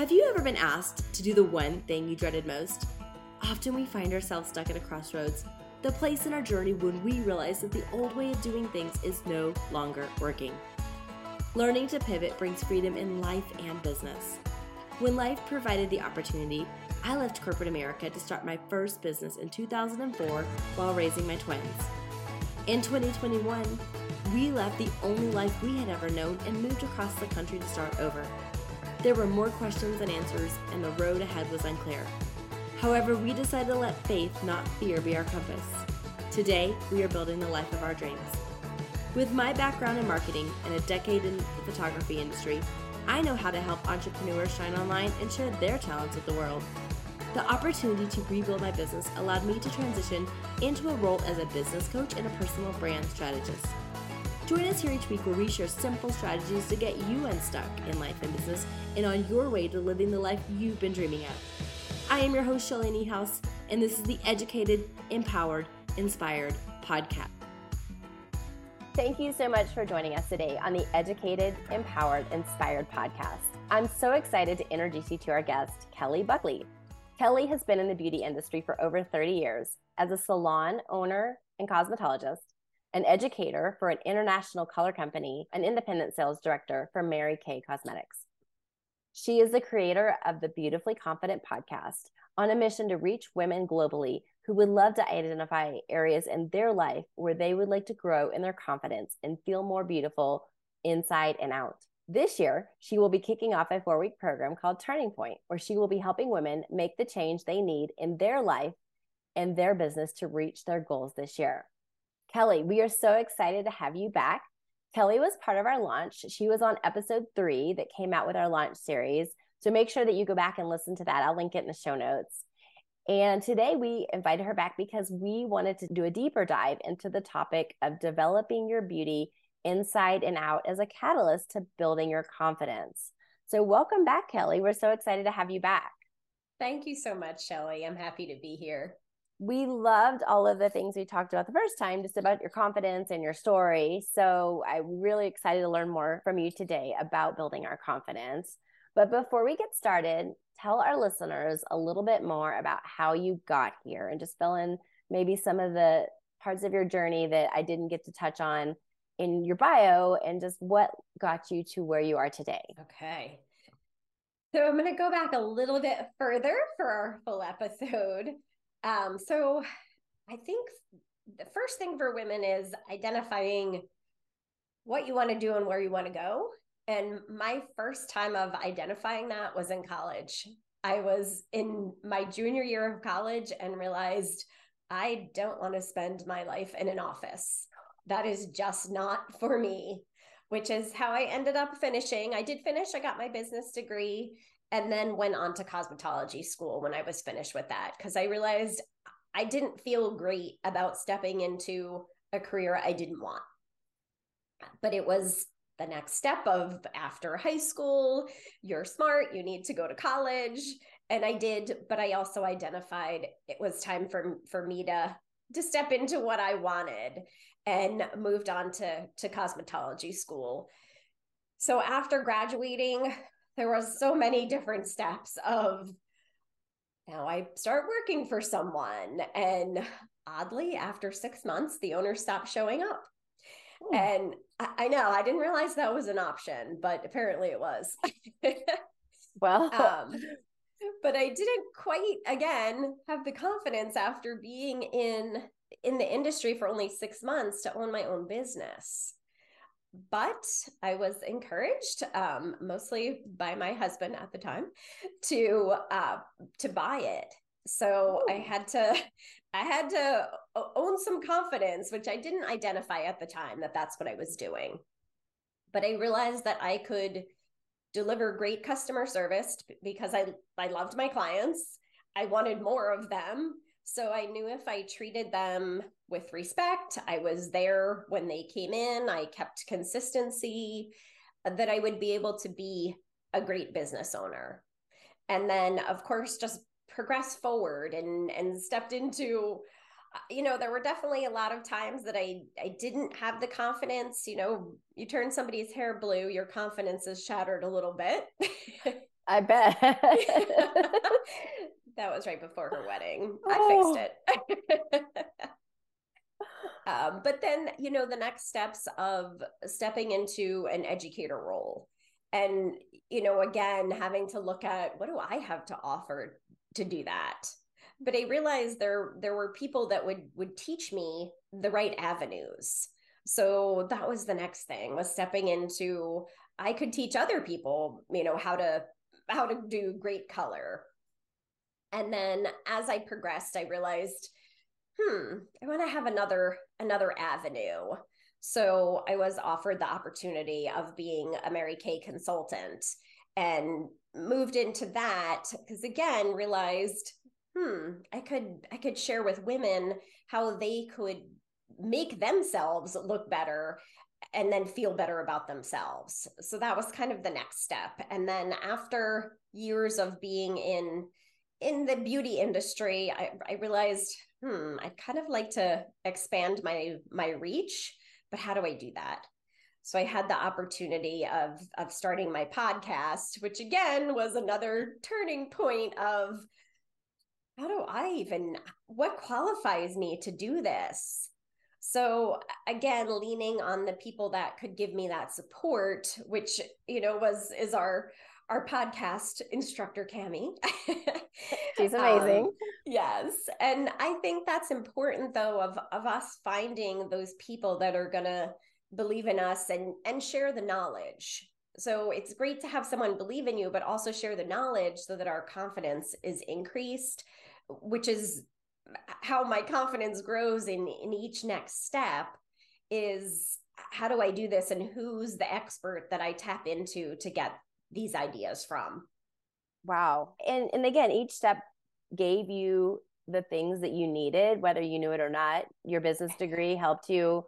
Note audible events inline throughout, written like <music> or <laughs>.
Have you ever been asked to do the one thing you dreaded most? Often we find ourselves stuck at a crossroads, the place in our journey when we realize that the old way of doing things is no longer working. Learning to pivot brings freedom in life and business. When life provided the opportunity, I left corporate America to start my first business in 2004 while raising my twins. In 2021, we left the only life we had ever known and moved across the country to start over. There were more questions than answers, and the road ahead was unclear. However, we decided to let faith, not fear, be our compass. Today, we are building the life of our dreams. With my background in marketing and a decade in the photography industry, I know how to help entrepreneurs shine online and share their talents with the world. The opportunity to rebuild my business allowed me to transition into a role as a business coach and a personal brand strategist. Join us here each week where we share simple strategies to get you unstuck in life and business and on your way to living the life you've been dreaming of. I am your host, Shelly Niehaus, and this is the Educated, Empowered, Inspired podcast. Thank you so much for joining us today on the Educated, Empowered, Inspired podcast. I'm so excited to introduce you to our guest, Kelly Buckley. Kelly has been in the beauty industry for over 30 years as a salon owner and cosmetologist an educator for an international color company, an independent sales director for Mary Kay Cosmetics. She is the creator of the Beautifully Confident podcast on a mission to reach women globally who would love to identify areas in their life where they would like to grow in their confidence and feel more beautiful inside and out. This year, she will be kicking off a four week program called Turning Point, where she will be helping women make the change they need in their life and their business to reach their goals this year. Kelly, we are so excited to have you back. Kelly was part of our launch. She was on episode three that came out with our launch series. So make sure that you go back and listen to that. I'll link it in the show notes. And today we invited her back because we wanted to do a deeper dive into the topic of developing your beauty inside and out as a catalyst to building your confidence. So, welcome back, Kelly. We're so excited to have you back. Thank you so much, Shelly. I'm happy to be here we loved all of the things we talked about the first time, just about your confidence and your story. So I'm really excited to learn more from you today about building our confidence. But before we get started, tell our listeners a little bit more about how you got here and just fill in maybe some of the parts of your journey that I didn't get to touch on in your bio and just what got you to where you are today. Okay. So I'm going to go back a little bit further for our full episode. Um, so I think the first thing for women is identifying what you want to do and where you want to go. And my first time of identifying that was in college. I was in my junior year of college and realized I don't want to spend my life in an office. That is just not for me, which is how I ended up finishing. I did finish, I got my business degree and then went on to cosmetology school when I was finished with that because I realized I didn't feel great about stepping into a career I didn't want. But it was the next step of after high school, you're smart, you need to go to college. And I did, but I also identified it was time for for me to to step into what I wanted and moved on to to cosmetology school. So after graduating, there was so many different steps of now I start working for someone. And oddly, after six months, the owner stopped showing up. Hmm. And I, I, know I didn't realize that was an option, but apparently it was. <laughs> well, um, but I didn't quite again have the confidence after being in in the industry for only six months to own my own business but I was encouraged, um, mostly by my husband at the time, to uh, to buy it. So Ooh. <laughs> I had to, I had to own some confidence, which I didn't identify at the time that that's what I was doing. But I realized that I could deliver great customer service because I I loved my clients. I wanted more of them. So I knew if I treated them with respect, I was there when they came in, I kept consistency, uh, that I would be able to be a great business owner. And then, of course, just progress forward and and stepped into uh, you know there were definitely a lot of times that i i didn't have the confidence you know you turn somebody's hair blue your confidence is shattered a little bit I bet. <laughs> <laughs> <laughs> that was right before her wedding. Oh. I fixed it. <laughs> um, but then, you know, the next steps of stepping into an educator role. And, you know, again, having to look at what do I have to offer to do that? But I realized there there were people that would would teach me the right avenues. So that was the next thing was stepping into I could teach other people, you know, how to how to do great color. And then as I progressed, I realized, hmm, I want to have another another avenue. So I was offered the opportunity of being a Mary Kay consultant and moved into that because again realized hmm i could i could share with women how they could make themselves look better and then feel better about themselves. So that was kind of the next step. And then after years of being in in the beauty industry, I, I realized, hmm, I'd kind of like to expand my my reach, but how do I do that? So I had the opportunity of of starting my podcast, which again was another turning point of how do I even what qualifies me to do this? so again leaning on the people that could give me that support which you know was is our our podcast instructor cami. <laughs> She's amazing. um, yes and i think that's important though of of us finding those people that are gonna believe in us and and share the knowledge. So it's great to have someone believe in you but also share the knowledge so that our confidence is increased which is how my confidence grows in in each next step is how do I do this? And who's the expert that I tap into to get these ideas from. Wow. And and again, each step gave you the things that you needed whether you knew it or not. Your business degree helped you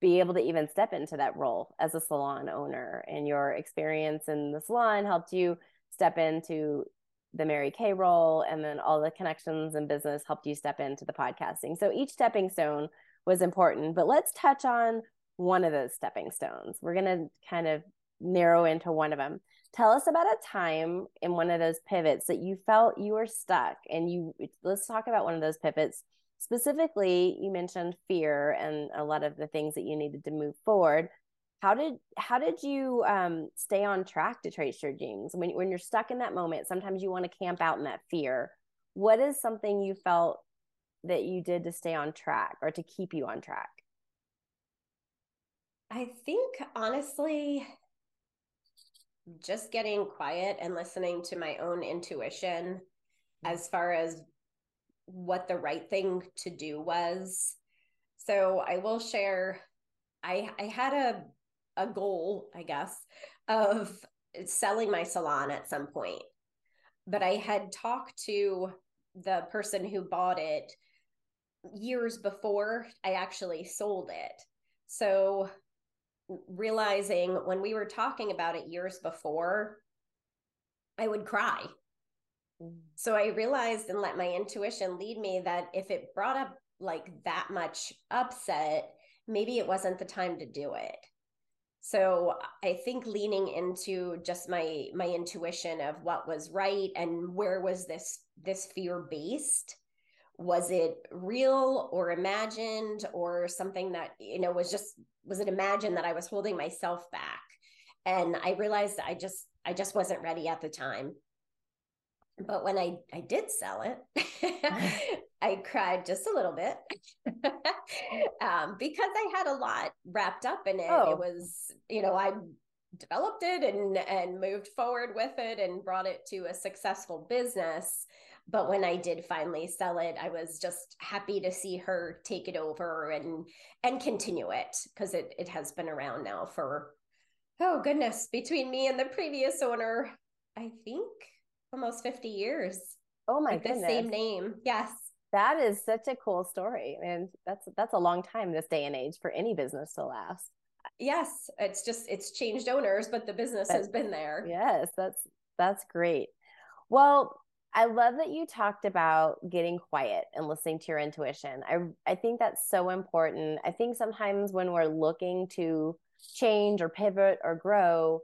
be able to even step into that role as a salon owner and your experience in the salon helped you step into the Mary Kay role and then all the connections and business helped you step into the podcasting. So each stepping stone was important, but let's touch on one of those stepping stones. We're going to kind of narrow into one of them. Tell us about a time in one of those pivots that you felt you were stuck and you let's talk about one of those pivots. Specifically, you mentioned fear and a lot of the things that you needed to move forward. How did how did you um, stay on track to trace your dreams when, when you're stuck in that moment sometimes you want to camp out in that fear. What is something you felt that you did to stay on track or to keep you on track? I think honestly just getting quiet and listening to my own intuition mm-hmm. as far as what the right thing to do was so i will share i i had a a goal, I guess, of selling my salon at some point. But I had talked to the person who bought it years before I actually sold it. So realizing when we were talking about it years before, I would cry. Mm. So I realized and let my intuition lead me that if it brought up like that much upset, maybe it wasn't the time to do it so i think leaning into just my my intuition of what was right and where was this this fear based was it real or imagined or something that you know was just was it imagined that i was holding myself back and i realized i just i just wasn't ready at the time but when i i did sell it <laughs> <laughs> I cried just a little bit <laughs> um, because I had a lot wrapped up in it. Oh. It was, you know, I developed it and and moved forward with it and brought it to a successful business. But when I did finally sell it, I was just happy to see her take it over and and continue it because it it has been around now for oh goodness, between me and the previous owner, I think almost 50 years. Oh my goodness. The same name. Yes. That is such a cool story. and that's that's a long time this day and age for any business to last. Yes, it's just it's changed owners, but the business has been there. Yes, that's that's great. Well, I love that you talked about getting quiet and listening to your intuition. I I think that's so important. I think sometimes when we're looking to change or pivot or grow,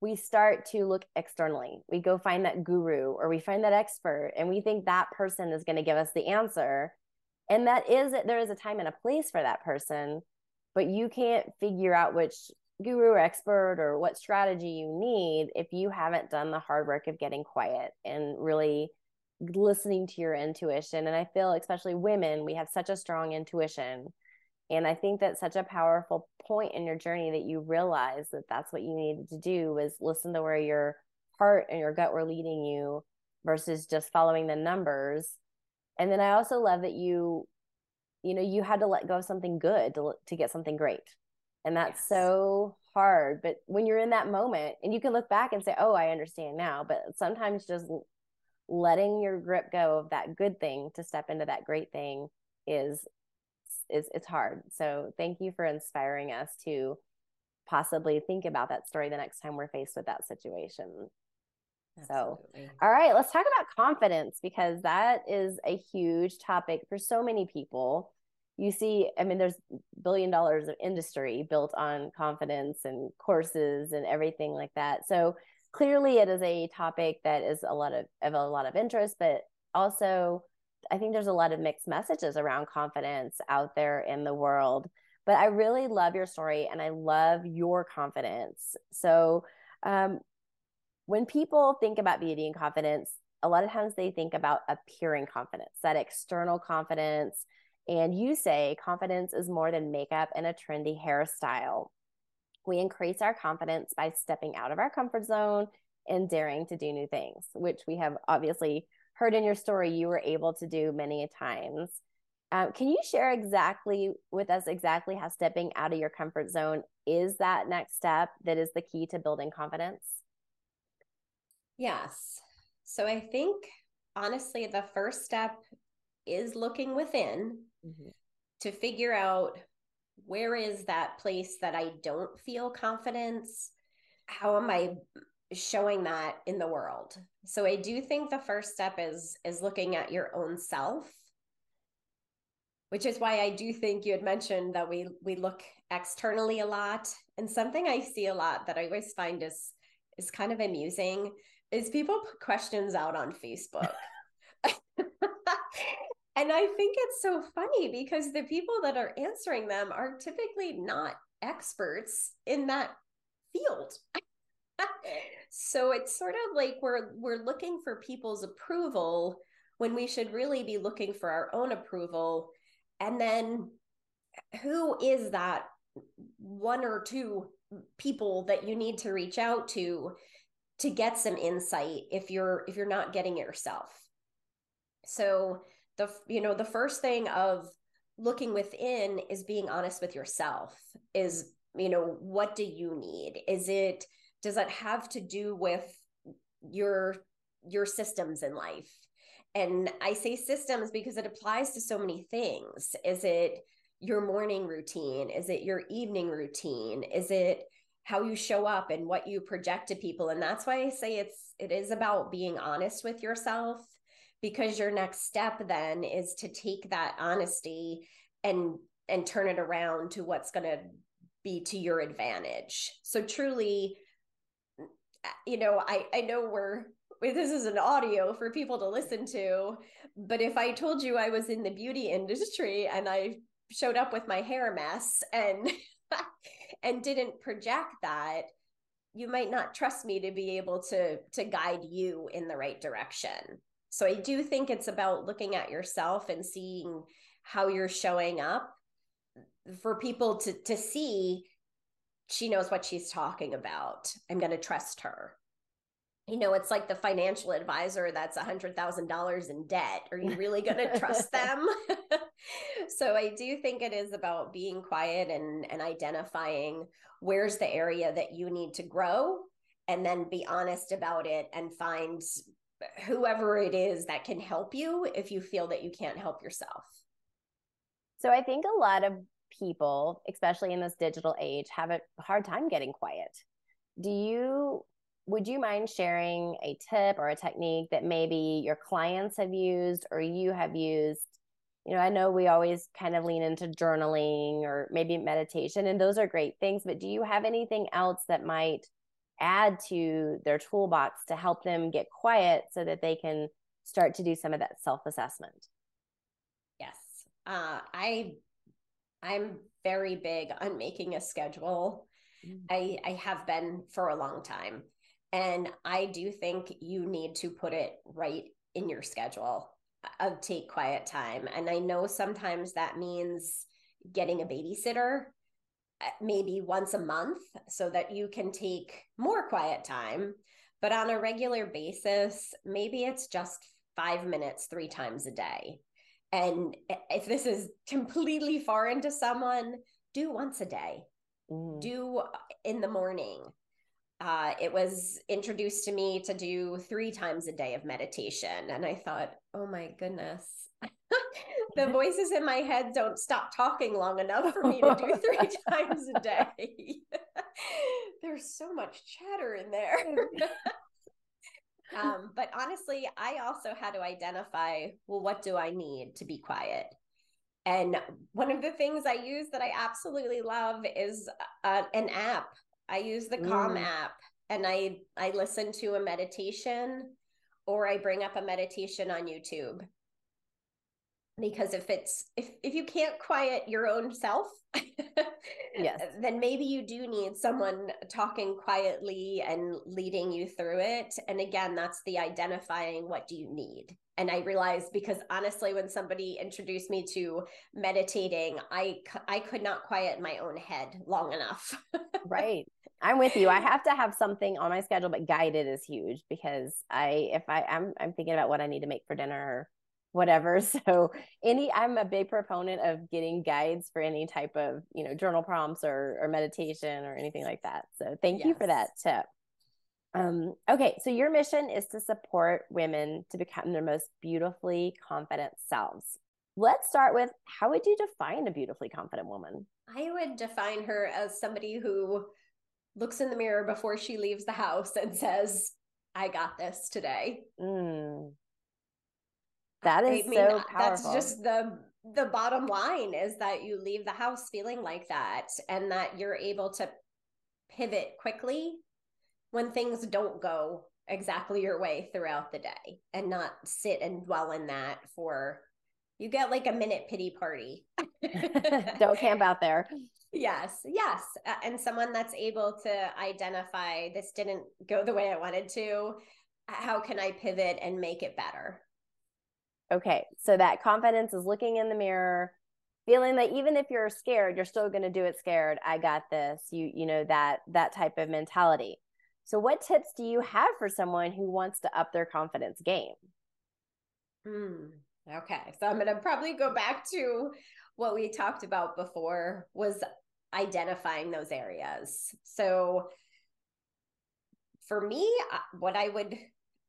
we start to look externally. We go find that guru or we find that expert and we think that person is going to give us the answer. And that is there is a time and a place for that person, but you can't figure out which guru or expert or what strategy you need if you haven't done the hard work of getting quiet and really listening to your intuition. And I feel, especially women, we have such a strong intuition. And I think that's such a powerful point in your journey that you realize that that's what you needed to do was listen to where your heart and your gut were leading you versus just following the numbers. And then I also love that you, you know, you had to let go of something good to, to get something great. And that's yes. so hard. But when you're in that moment and you can look back and say, oh, I understand now. But sometimes just letting your grip go of that good thing to step into that great thing is is it's hard. So thank you for inspiring us to possibly think about that story the next time we're faced with that situation. Absolutely. So, all right, let's talk about confidence because that is a huge topic for so many people. You see, I mean, there's billion dollars of industry built on confidence and courses and everything like that. So, clearly it is a topic that is a lot of, of a lot of interest but also i think there's a lot of mixed messages around confidence out there in the world but i really love your story and i love your confidence so um, when people think about beauty and confidence a lot of times they think about appearing confidence that external confidence and you say confidence is more than makeup and a trendy hairstyle we increase our confidence by stepping out of our comfort zone and daring to do new things, which we have obviously heard in your story you were able to do many times. Um, can you share exactly with us exactly how stepping out of your comfort zone is that next step that is the key to building confidence? Yes. So I think honestly, the first step is looking within mm-hmm. to figure out where is that place that I don't feel confidence? How am I showing that in the world? So I do think the first step is is looking at your own self. Which is why I do think you had mentioned that we we look externally a lot. And something I see a lot that I always find is is kind of amusing is people put questions out on Facebook. <laughs> <laughs> And I think it's so funny because the people that are answering them are typically not experts in that field. <laughs> so it's sort of like we're we're looking for people's approval when we should really be looking for our own approval. And then who is that one or two people that you need to reach out to to get some insight if you're if you're not getting it yourself. So the you know the first thing of looking within is being honest with yourself is you know what do you need? Is it does that have to do with your your systems in life? And i say systems because it applies to so many things. Is it your morning routine? Is it your evening routine? Is it how you show up and what you project to people? And that's why i say it's it is about being honest with yourself because your next step then is to take that honesty and and turn it around to what's going to be to your advantage. So truly you know i i know we're this is an audio for people to listen to but if i told you i was in the beauty industry and i showed up with my hair mess and <laughs> and didn't project that you might not trust me to be able to to guide you in the right direction so I do think it's about looking at yourself and seeing how you're showing up for people to to see she knows what she's talking about. I'm going to trust her. You know, it's like the financial advisor that's a hundred thousand dollars in debt. Are you really going to trust <laughs> them? <laughs> so I do think it is about being quiet and and identifying where's the area that you need to grow and then be honest about it and find whoever it is that can help you if you feel that you can't help yourself. So I think a lot of people, especially in this digital age, have a hard time getting quiet. Do you would you mind sharing a tip or a technique that maybe your clients have used or you have used? You know, I know we always kind of lean into journaling or maybe meditation, and those are great things, but do you have anything else that might add to their toolbox to help them get quiet so that they can start to do some of that self-assessment. Yes. Uh, i i'm very big on making a schedule. Mm. i i have been for a long time and i do think you need to put it right in your schedule of take quiet time and i know sometimes that means getting a babysitter maybe once a month so that you can take more quiet time. But on a regular basis, maybe it's just five minutes three times a day. And if this is completely foreign to someone, do once a day, mm. do uh, in the morning. Uh, it was introduced to me to do three times a day of meditation. And I thought, oh my goodness, <laughs> <laughs> the voices in my head don't stop talking long enough for me to do <laughs> three <laughs> times a day. There's so much chatter in there. um, but honestly, I also had to identify well, what do I need to be quiet? And one of the things I use that I absolutely love is uh, an app. I use the Calm mm. app and I I listen to a meditation or I bring up a meditation on YouTube because if it's if if you can't quiet your own self yes. <laughs> then maybe you do need someone talking quietly and leading you through it. And again that's the identifying what do you need. And i realized because honestly when somebody introduced me to meditating i i could not quiet my own head long enough. <laughs> Right. I'm with you. I have to have something on my schedule but guided is huge because i if i i'm i'm thinking about what i need to make for dinner whatever. <laughs> So any I'm a big proponent of getting guides for any type of, you know, journal prompts or or meditation or anything like that. So thank yes. you for that tip. Um, okay, so your mission is to support women to become their most beautifully confident selves. Let's start with how would you define a beautifully confident woman? I would define her as somebody who looks in the mirror before she leaves the house and says, I got this today. Mm. That is I mean, so powerful. That's just the the bottom line is that you leave the house feeling like that and that you're able to pivot quickly when things don't go exactly your way throughout the day and not sit and dwell in that for you get like a minute pity party. <laughs> don't camp out there. Yes, yes. And someone that's able to identify this didn't go the way I wanted to. How can I pivot and make it better? Okay. So that confidence is looking in the mirror, feeling that even if you're scared, you're still going to do it scared. I got this. You you know that that type of mentality. So what tips do you have for someone who wants to up their confidence game? Hmm. Okay. So I'm going to probably go back to what we talked about before was identifying those areas. So for me, what I would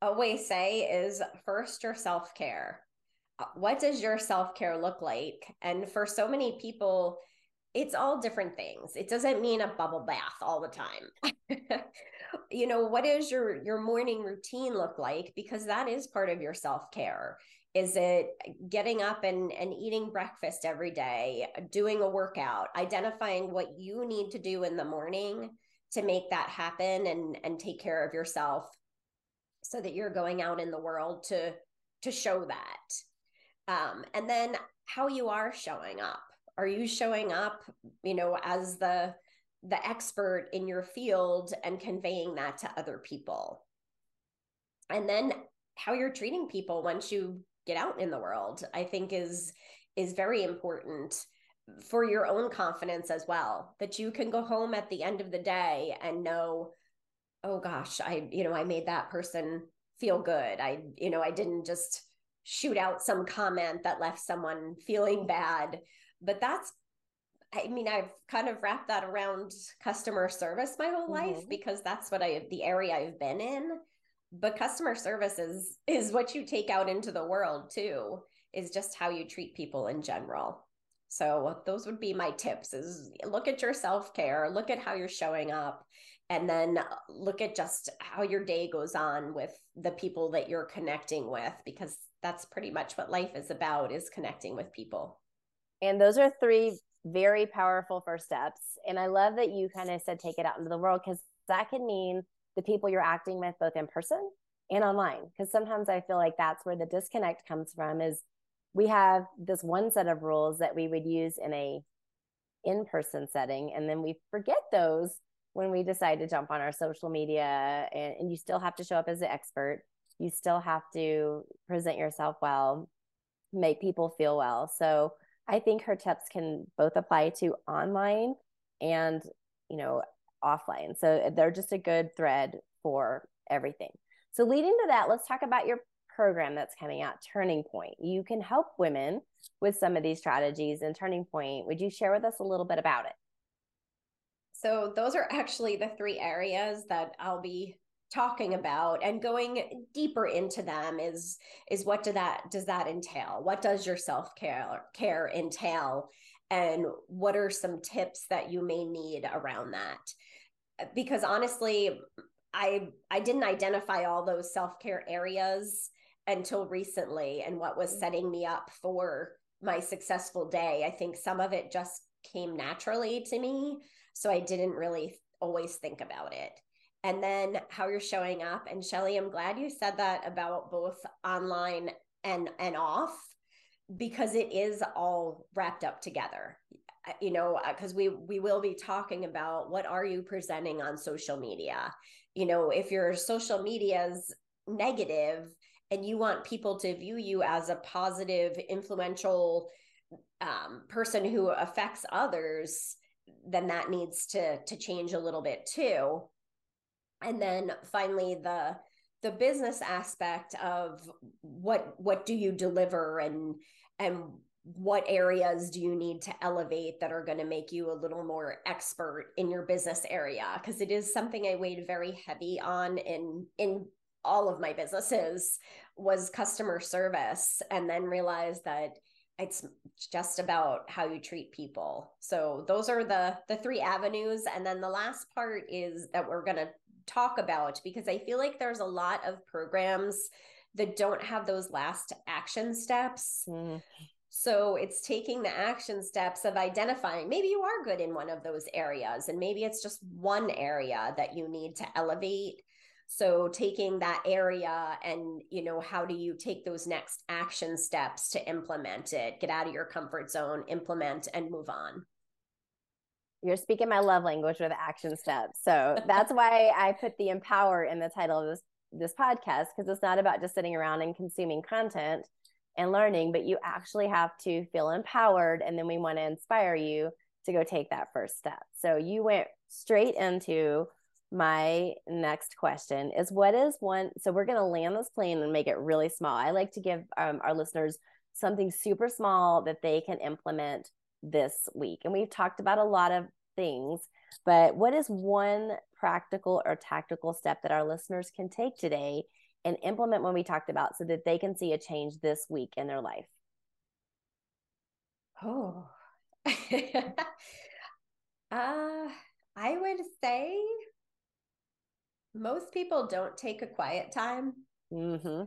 always say is first your self-care uh, Uh, what does your self-care look like? And for so many people it's all different things. It doesn't mean a bubble bath all the time. <laughs> You know what is your your morning routine look like? Because that is part of your self-care. Is it getting up and, and eating breakfast every day doing a workout identifying what you need to do in the morning to make that happen and and take care of yourself so that you're going out in the world to to show that um, and then how you are showing up. Are you showing up you know as the the expert in your field and conveying that to other people? And then how you're treating people once you get out in the world i think is is very important for your own confidence as well that you can go home at the end of the day and know oh gosh i you know i made that person feel good. I you know i didn't just shoot out some comment that left someone feeling bad. But that's, I mean, I've kind of wrapped that around customer service my whole mm-hmm. life because that's what I, the area I've been in. But customer service is, is what you take out into the world too, is just how you treat people in general. So those would be my tips is look at your self-care, look at how you're showing up and then look at just how your day goes on with the people that you're connecting with because that's pretty much what life is about is connecting with people. And those are three very powerful first steps. And i love that you kind of said take it out into the world because that can mean the people you're acting with both in person and online. Because sometimes i feel like that's where the disconnect comes from is we have this one set of rules that we would use in a in-person setting and then we forget those when we decide to jump on our social media and, and you still have to show up as an expert you still have to present yourself well make people feel well so i think her tips can both apply to online and you know offline so they're just a good thread for everything so leading to that let's talk about your program that's coming out, Turning Point. You can help women with some of these strategies and Turning Point. Would you share with us a little bit about it? So, those are actually the three areas that I'll be talking about and going deeper into them is is what do that does that entail what does your self-care care entail and what are some tips that you may need around that because honestly i i didn't identify all those self-care areas until recently and what was mm. setting me up for my successful day. I think some of it just came naturally to me. So I didn't really always think about it. And then how you're showing up. And Shelly, I'm glad you said that about both online and and off because it is all wrapped up together you know because we we will be talking about what are you presenting on social media you know if your social media is negative and you want people to view you as a positive, influential um, person who affects others, then that needs to to change a little bit too. And then finally, the the business aspect of what what do you deliver and and what areas do you need to elevate that are going to make you a little more expert in your business area because it is something i weighed very heavy on in in all of my businesses was customer service and then realized that it's just about how you treat people. So those are the the three avenues. And then the last part is that we're going to talk about because i feel like there's a lot of programs that don't have those last action steps. Mm. so it's taking the action steps of identifying maybe you are good in one of those areas and maybe it's just one area that you need to elevate so taking that area and you know how do you take those next action steps to implement it get out of your comfort zone implement and move on? You're speaking my love language with action steps. So <laughs> that's why i put the empower in the title of this this podcast because it's not about just sitting around and consuming content and learning but you actually have to feel empowered and then we want to inspire you to go take that first step. So you went straight into my next question is what is one so we're going to land this plane and make it really small. I like to give um, our listeners something super small that they can implement this week and we've talked about a lot of things but what is one practical or tactical step that our listeners can take today and implement when we talked about so that they can see a change this week in their life? Oh. <laughs> Uh i would say most people don't take a quiet time. Mm-hmm.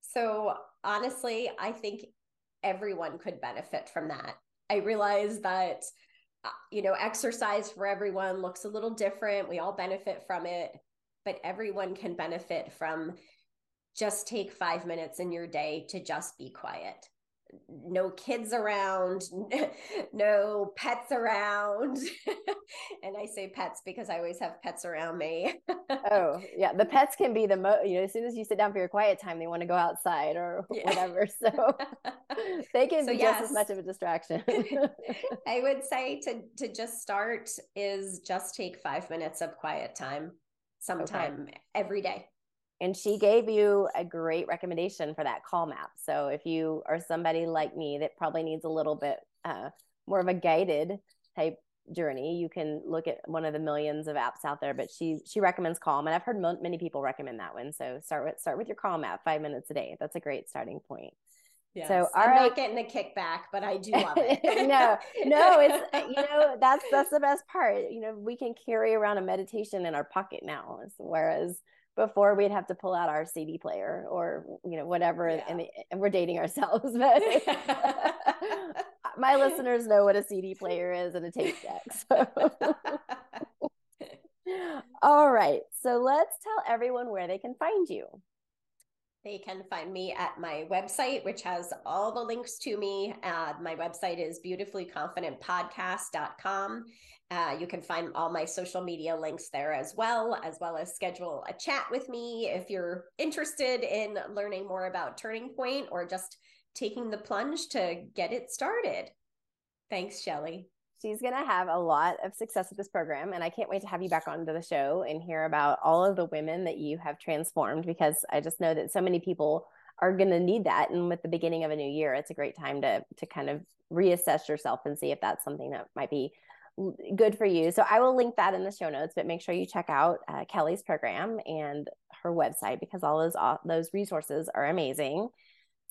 So honestly, I think everyone could benefit from that. I realize that, uh, you know, exercise for everyone looks a little different. We all benefit from it, but everyone can benefit from just take five minutes in your day to just be quiet no kids around, <laughs> no pets around. <laughs> and I say pets because I always have pets around me. oh, yeah. The <laughs> pets can be the most, you know, as soon as you sit down for your quiet time, they want to go outside or yeah. whatever. So they can so be yes, just as much of a distraction. I would say to to just start is just take five minutes of quiet time sometime okay. every day and she gave you a great recommendation for that Calm app so if you are somebody like me that probably needs a little bit uh, more of a guided type journey you can look at one of the millions of apps out there but she she recommends calm and i've heard mo- many people recommend that one so start with start with your calm app five minutes a day that's a great starting point Yes. So I'm right. not getting the kickback, but I do love it. <laughs> no, no, it's <laughs> you know that's that's the best part. You know, we can carry around a meditation in our pocket now, whereas before we'd have to pull out our CD player or you know whatever yeah. and, and we're dating ourselves <laughs> but my <laughs> listeners know what a CD player is and a tape deck so <laughs> All right. So let's tell everyone where they can find you. They can find me at my website, which has all the links to me. Uh, my website is beautifullyconfidentpodcast.com. Uh, you can find all my social media links there as well, as well as schedule a chat with me if you're interested in learning more about Turning Point or just taking the plunge to get it started. Thanks, Shelly. She's going to have a lot of success with this program. And I can't wait to have you back onto the show and hear about all of the women that you have transformed because I just know that so many people are going to need that. And with the beginning of a new year, it's a great time to, to kind of reassess yourself and see if that's something that might be good for you. So I will link that in the show notes, but make sure you check out uh, Kelly's program and her website because all those, all those resources are amazing.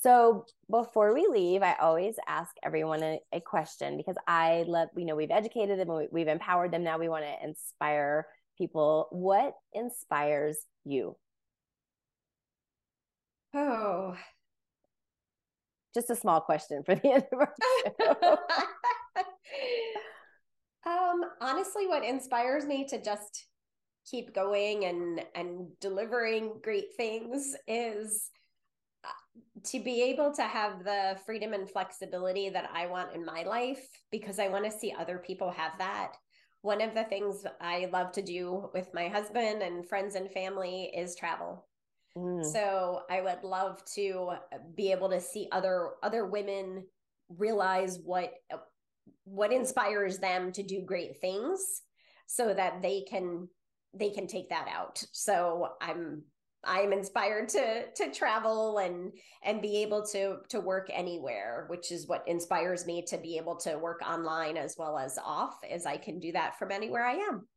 So before we leave, I always ask everyone a, a question because I love, you know, we've educated them, we've empowered them. Now we want to inspire people. What inspires you? Oh, just a small question for the end of our <laughs> show. um, honestly, what inspires me to just keep going and and delivering great things is to be able to have the freedom and flexibility that I want in my life because I want to see other people have that. One of the things I love to do with my husband and friends and family is travel. Mm. So I would love to be able to see other other women realize what what inspires them to do great things so that they can they can take that out. So I'm I'm inspired to to travel and and be able to to work anywhere, which is what inspires me to be able to work online as well as off as I can do that from anywhere I am.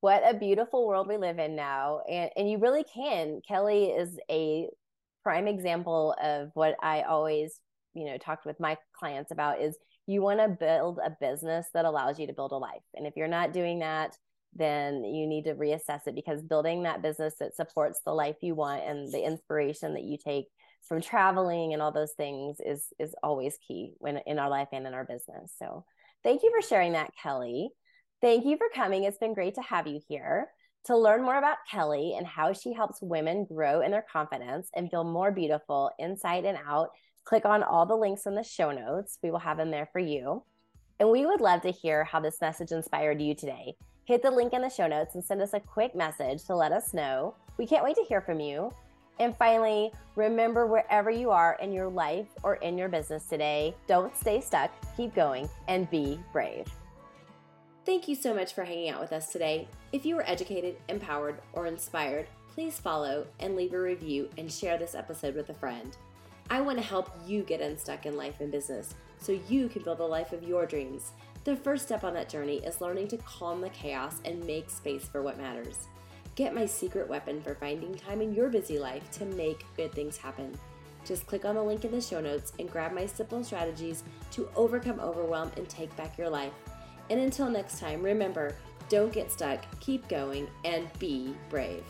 What a beautiful world we live in now. And and you really can. Kelly is a prime example of what I always, you know, talked with my clients about is you want to build a business that allows you to build a life. And if you're not doing that, then you need to reassess it because building that business that supports the life you want and the inspiration that you take from traveling and all those things is is always key when in our life and in our business. So thank you for sharing that, Kelly. Thank you for coming. It's been great to have you here. To learn more about Kelly and how she helps women grow in their confidence and feel more beautiful inside and out, click on all the links in the show notes. We will have them there for you. And we would love to hear how this message inspired you today hit the link in the show notes and send us a quick message to let us know. We can't wait to hear from you. And finally, remember wherever you are in your life or in your business today, don't stay stuck, keep going, and be brave. Thank you so much for hanging out with us today. If you were educated, empowered, or inspired, please follow and leave a review and share this episode with a friend. I want to help you get unstuck in life and business so you can build the life of your dreams. The first step on that journey is learning to calm the chaos and make space for what matters. Get my secret weapon for finding time in your busy life to make good things happen. Just click on the link in the show notes and grab my simple strategies to overcome overwhelm and take back your life. And until next time, remember don't get stuck, keep going, and be brave.